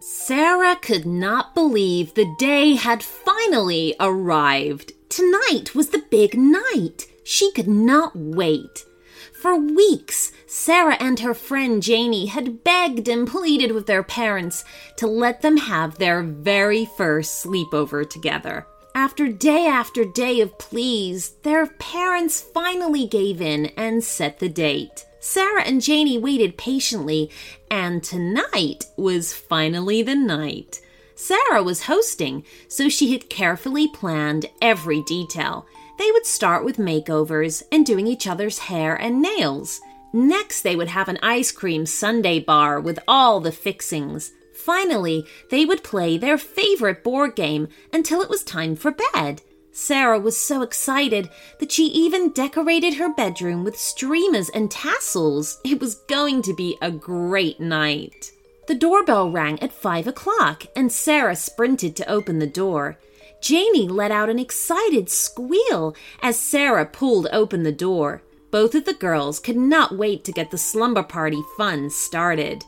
Sarah could not believe the day had finally arrived. Tonight was the big night. She could not wait. For weeks, Sarah and her friend Janie had begged and pleaded with their parents to let them have their very first sleepover together. After day after day of pleas, their parents finally gave in and set the date. Sarah and Janie waited patiently, and tonight was finally the night. Sarah was hosting, so she had carefully planned every detail. They would start with makeovers and doing each other's hair and nails. Next, they would have an ice cream sundae bar with all the fixings. Finally, they would play their favorite board game until it was time for bed. Sarah was so excited that she even decorated her bedroom with streamers and tassels. It was going to be a great night. The doorbell rang at five o'clock, and Sarah sprinted to open the door. Janie let out an excited squeal as Sarah pulled open the door. Both of the girls could not wait to get the slumber party fun started.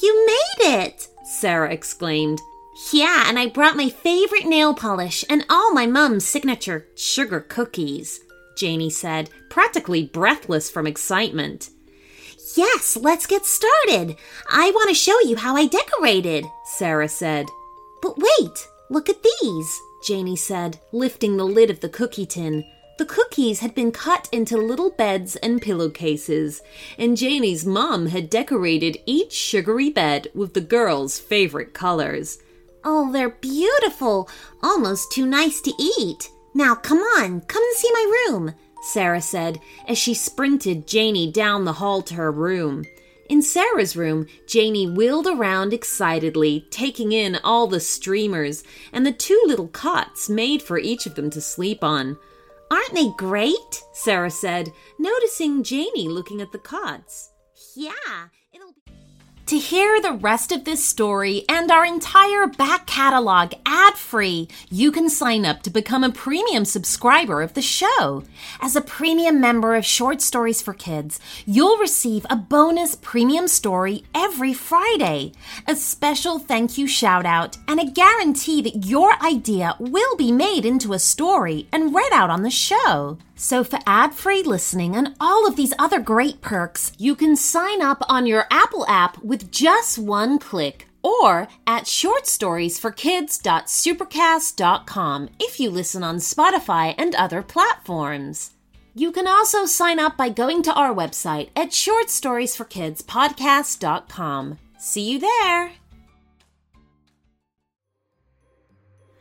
You made it! Sarah exclaimed. Yeah, and I brought my favorite nail polish and all my mum's signature sugar cookies, Janie said, practically breathless from excitement. Yes, let's get started. I want to show you how I decorated, Sarah said. But wait, look at these, Janie said, lifting the lid of the cookie tin. The cookies had been cut into little beds and pillowcases, and Janie's mom had decorated each sugary bed with the girls' favorite colors. Oh, they're beautiful. Almost too nice to eat. Now, come on, come and see my room, Sarah said as she sprinted Janie down the hall to her room. In Sarah's room, Janie wheeled around excitedly, taking in all the streamers and the two little cots made for each of them to sleep on. Aren't they great? Sarah said, noticing Janie looking at the cots. Yeah, it'll be. To hear the rest of this story and our entire back catalog ad free, you can sign up to become a premium subscriber of the show. As a premium member of Short Stories for Kids, you'll receive a bonus premium story every Friday, a special thank you shout out, and a guarantee that your idea will be made into a story and read out on the show. So, for ad free listening and all of these other great perks, you can sign up on your Apple app with just one click or at shortstoriesforkids.supercast.com if you listen on Spotify and other platforms. You can also sign up by going to our website at shortstoriesforkidspodcast.com. See you there!